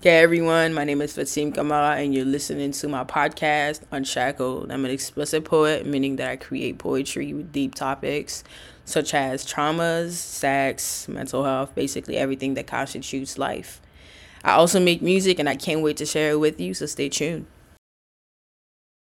Hey everyone, my name is Fatim Kamara, and you're listening to my podcast, Unshackled. I'm an explicit poet, meaning that I create poetry with deep topics such as traumas, sex, mental health, basically everything that constitutes life. I also make music, and I can't wait to share it with you, so stay tuned.